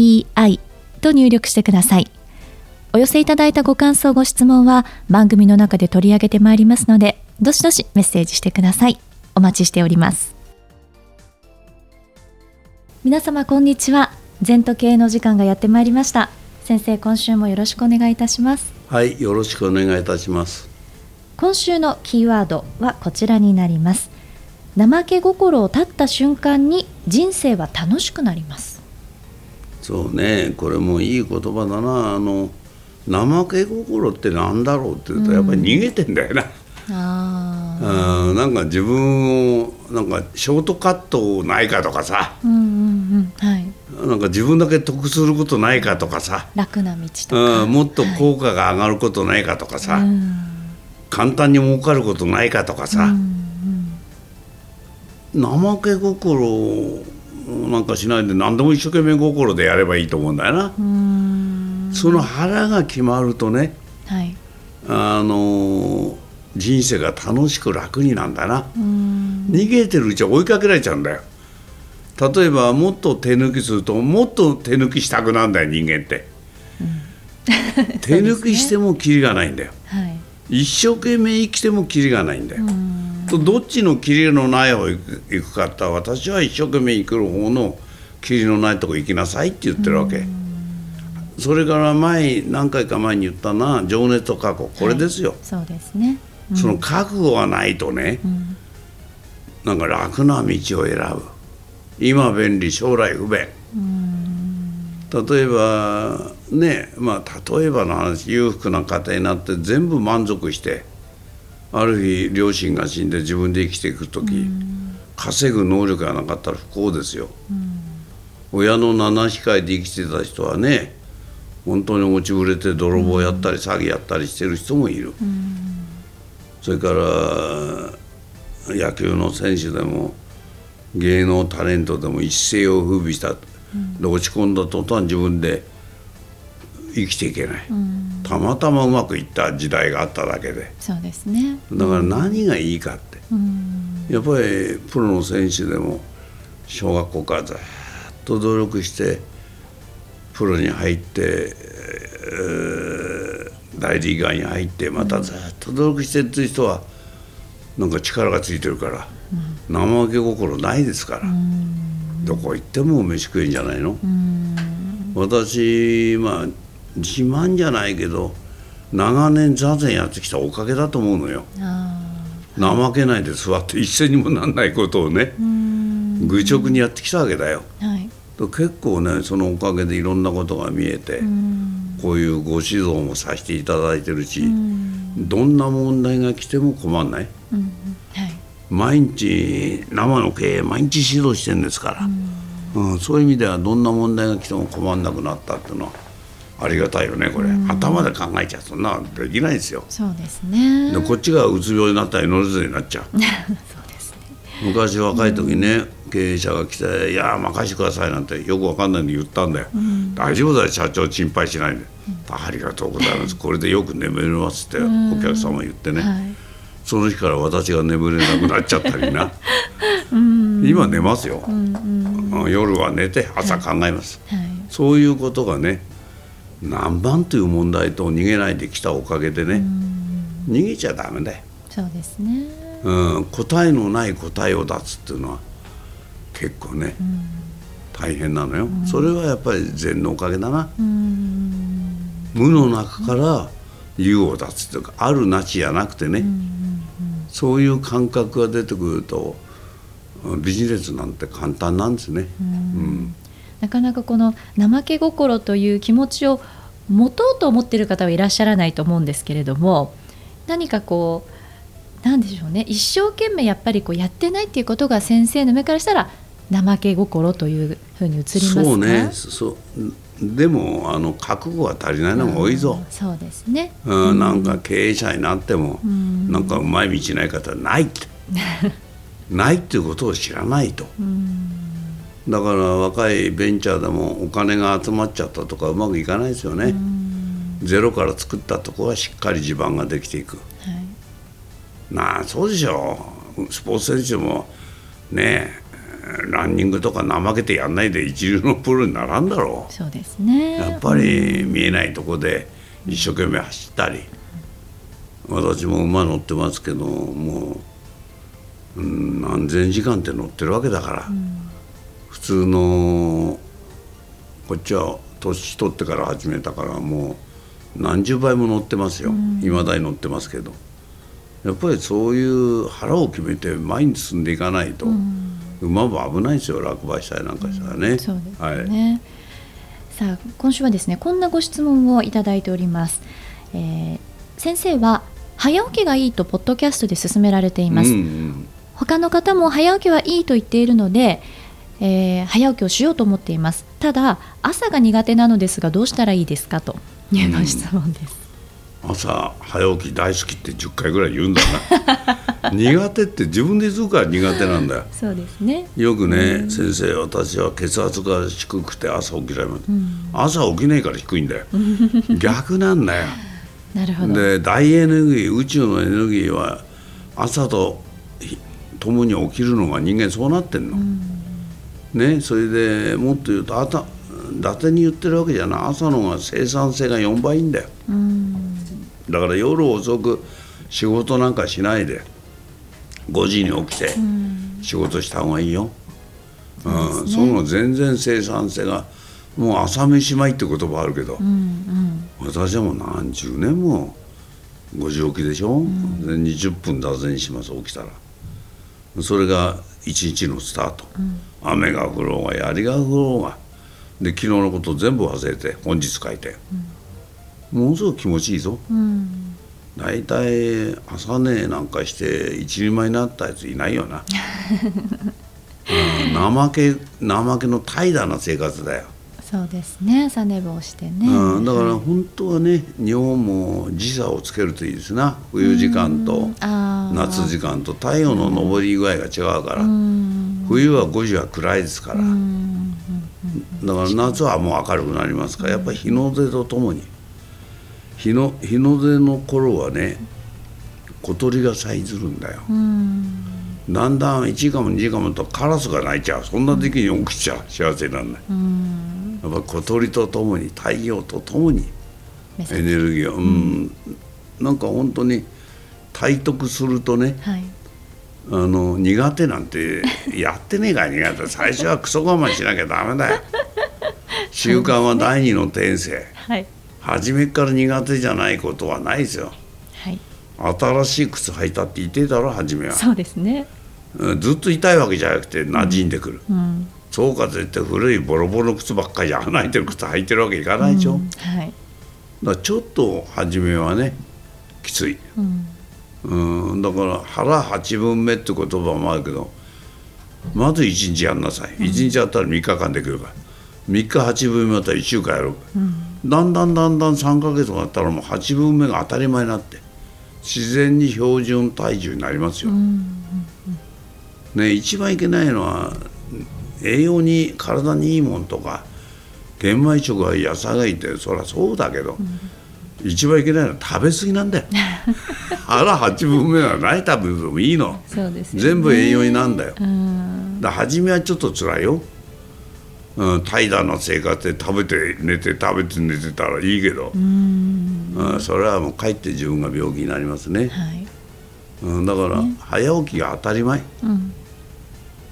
ZENTOKEIEI と入力してください。お寄せいただいたご感想、ご質問は番組の中で取り上げてまいりますので、どしどしメッセージしてください。お待ちしております。皆様こんにちは。全時計の時間がやってまいりました。先生、今週もよろしくお願いいたします。はい、よろしくお願いいたします。今週のキーワードはこちらになります。怠け心を断った瞬間に人生は楽しくなりますそうねこれもいい言葉だな。あの怠け心ってなんだろうって言うとやっぱり逃げてんだよな、うん、あなんか自分をなんかショートカットないかとかさ、うんうんうんはい、なんか自分だけ得することないかとかさ。楽な道とか、うん、もっと効果が上がることないかとかさ、はい、簡単に儲かることないかとかさ、うん。怠け心なんかしないで何でも一生懸命心でやればいいと思うんだよな。その腹が決まるとね、はい、あの人生が楽しく楽になんだな。逃げてるうちは追いかけられちゃうんだよ。例えばもっと手抜きするともっと手抜きしたくなんだよ人間って、うん、手抜きしてもキリがないんだよ、はい、一生懸命生きてもキリがないんだよ、とどっちの霧のない方行くかって私は一生懸命行く方の霧のないとこ行きなさいって言ってるわけ。それから前何回か前に言ったな情熱と覚悟これですよ、はい、そうですね、うん、その覚悟がないとね、うん、なんか楽な道を選ぶ。今便利将来不便。例えばねまあ例えばの話裕福な家庭になって全部満足してある日両親が死んで自分で生きていく時、稼ぐ能力がなかったら不幸ですよ、親の七控えで生きてた人はね本当に落ちぶれて泥棒やったり詐欺やったりしてる人もいる、それから野球の選手でも芸能タレントでも一世を風靡した、で落ち込んだ途端自分で生きていけない、うん、たまたまうまくいった時代があっただけで。そうですね。だから何がいいかって、うん、やっぱりプロの選手でも小学校からずっと努力してプロに入って、えー、大リーガーに入ってまたずっと努力してるっていう人はなんか力がついてるから、うん、怠け心ないですから、どこ行っても飯食えんじゃないの、私まあ自慢じゃないけど長年座禅やってきたおかげだと思うのよ。怠けないで座って一銭にもなんないことをね愚直にやってきたわけだよ、はい、結構ねそのおかげでいろんなことが見えてこういうご指導もさせていただいてるしどんな問題が来ても困んない、はい、毎日生の経営毎日指導してるんですから、うん、そういう意味ではどんな問題が来ても困んなくなったっていうのはありがたいよねこれ、頭で考えちゃうそんなできないですよ。そうですね。でこっちがうつ病になったり乗れずになっちゃう。そうですね。昔若い時ね、経営者が来て「いや任してください」なんてよくわかんないのに言ったんだよ「うん、大丈夫だよ社長心配しないで」うん「ありがとうございます。これでよく眠れます」ってお客様言ってね、はい、その日から私が眠れなくなっちゃったりな。今寝ますよ、うんうん、夜は寝て朝考えます、はいはい、そういうことがね何番という問題と逃げないできたおかげでね逃げちゃダメだよ。そうですね、うん、答えのない答えを出すっていうのは結構ね大変なのよ。それはやっぱり禅のおかげだな。無の中から有を出すっていうかあるなしじゃなくてね。そういう感覚が出てくるとビジネスなんて簡単なんですね。うん。なかなかこの怠け心という気持ちを持とうと思っている方はいらっしゃらないと思うんですけれども何かこうなんでしょうね。一生懸命やっぱりこうやってないっていうことが先生の目からしたら怠け心というふうに映りますか？そうね。そう。でもあの覚悟が足りないのが多いぞ、うん。そうですね。うん。なんか経営者になっても、なんかうまい道ない方はない。っ てないっていうことを知らないと、だから若いベンチャーでもお金が集まっちゃったとかうまくいかないですよね、ゼロから作ったとこはしっかり地盤ができていく。はい。なあそうでしょスポーツ選手もねえランニングとか怠けてやんないで一流のプロにならんだろう。そうですね。やっぱり見えないとこで一生懸命走ったり。私も馬乗ってますけどもう、うん、何千時間って乗ってるわけだから、普通のこっちは年取ってから始めたからもう何十倍も乗ってますよ。いま、だに乗ってますけど。やっぱりそういう腹を決めて前に進んでいかないと、馬も危ないですよ。落馬したりなんかしたらね。そうですはい。ね、さあ今週はですねこんなご質問をいただいております、えー先生は早起きがいいとポッドキャストで勧められています、うんうん。他の方も早起きはいいと言っているので、えー早起きをしようと思っています。ただ朝が苦手なのですがどうしたらいいですかと。いうご質問です、朝早起き大好きって10回ぐらい言うんだな。苦手って自分で言うから苦手なんだよ。そうですね。よくね、先生私は血圧が低くて朝起きられます、朝起きないから低いんだよ。逆なんだよ。なるほど。で大エネルギー宇宙のエネルギーは朝とひ共に起きるのが人間そうなってんの、ねそれでもっと言うとあた伊達に言ってるわけじゃない。朝の方が生産性が4倍いいんだよ。うん。だから夜遅く仕事なんかしないで。5時に起きて仕事した方がいいよ、うん。その全然生産性がもう朝飯前って言葉あるけど、私はもう何十年も5時起きでしょ、で20分脱線します起きたら。それが一日のスタート、雨が降ろうが槍が降ろうが。で昨日のこと全部忘れて本日書いて、ものすごく気持ちいいぞ、うん大体朝寝なんかして一人前になったやついないよな、うん、怠け怠けの怠惰な生活だよ、そうですね。朝寝坊してね、うん、だから本当はね日本も時差をつけるといいですな。冬時間と夏時間と。太陽の昇り具合が違うから、うん。冬は5時は暗いですから、うん。だから夏はもう明るくなりますからやっぱり日の出とともに。日の日の出の頃はね小鳥がさえずるんだよ。うん。だんだん1時間も2時間もとカラスが鳴いちゃう。そんな時に起きちゃう。幸せなんだようんやっぱ小鳥とともに太陽とともにエネルギーを。うん。なんか本当に体得するとねはい。あの苦手なんてやってねえから苦手。最初はクソ我慢しなきゃダメだよ。習慣は第二の転生はい。初めっから苦手じゃないことはないですよ。はい。新しい靴履いたって痛いだろ初めは。そうですね。うんずっと痛いわけじゃなくて馴染んでくる、うんそうかといって古いボロボロの靴ばっかりじゃ穴開いてる靴履いてるわけいかないでしょ、うんだはい。からちょっと初めはねきつい、うん。うん、だから腹八分目って言葉もあるけどまず1日やんなさい。1日やったら3日間できるから。3日八分目だったら1週間やる、だんだんだんだん3ヶ月になったらもう8分目が当たり前になって自然に標準体重になりますよ、ね、一番いけないのは栄養に体にいいもんとか玄米食がいい野菜がいいってそりゃそうだけど、一番いけないのは食べ過ぎなんだよ。腹八分目は何食べてもいいの。そうですよね。全部栄養になんだよ。うん。だ初めはちょっと辛いよ、うん、怠惰な生活で食べて寝て食べて寝てたらいいけど、うん。うん、それはもうかえって自分が病気になりますね、はい。うん、だから早起きが当たり前、うん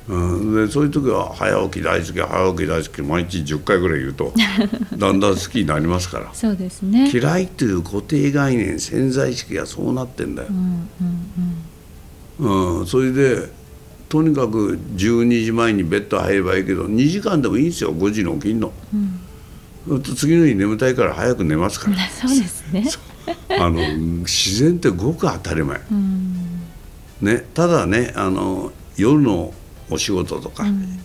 うん、でそういう時は早起き大好き早起き大好き毎日10回ぐらい言うと だんだん好きになりますから。そうですね。嫌いという固定概念潜在意識がそうなってんだよ。う、んうんうん、それでとにかく12時前にベッド入ればいいけど2時間でもいいんですよ。5時に起きんの、うん、次の日眠たいから早く寝ますかうんら。そうですね。あの自然ってごく当たり前、うん。ね、ただねあの夜のお仕事とか、うん。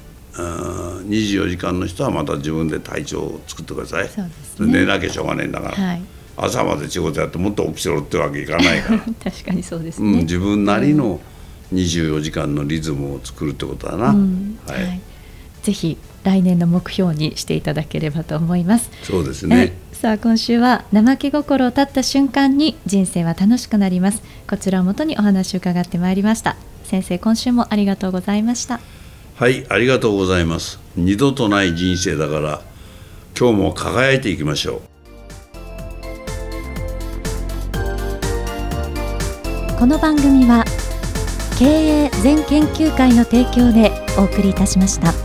24時間の人はまた自分で体調を作ってください。そうですね。寝なきゃしょうがねえんだから、はい。朝まで仕事やってもっと起きてろってわけいかないから、確かにそうですうん、ね、自分なりの24時間のリズムを作るってことだな、うん。ははい。い、ぜひ来年の目標にしていただければと思います。そうですはいね、さあ今週は怠け心を立った瞬間に人生は楽しくなります。こちらをもとにお話を伺ってまいりました先生今週もありがとうございました。はいありがとうございます。二度とない人生だから今日も輝いていきましょう。この番組は経営全研究会の提供でお送りいたしました。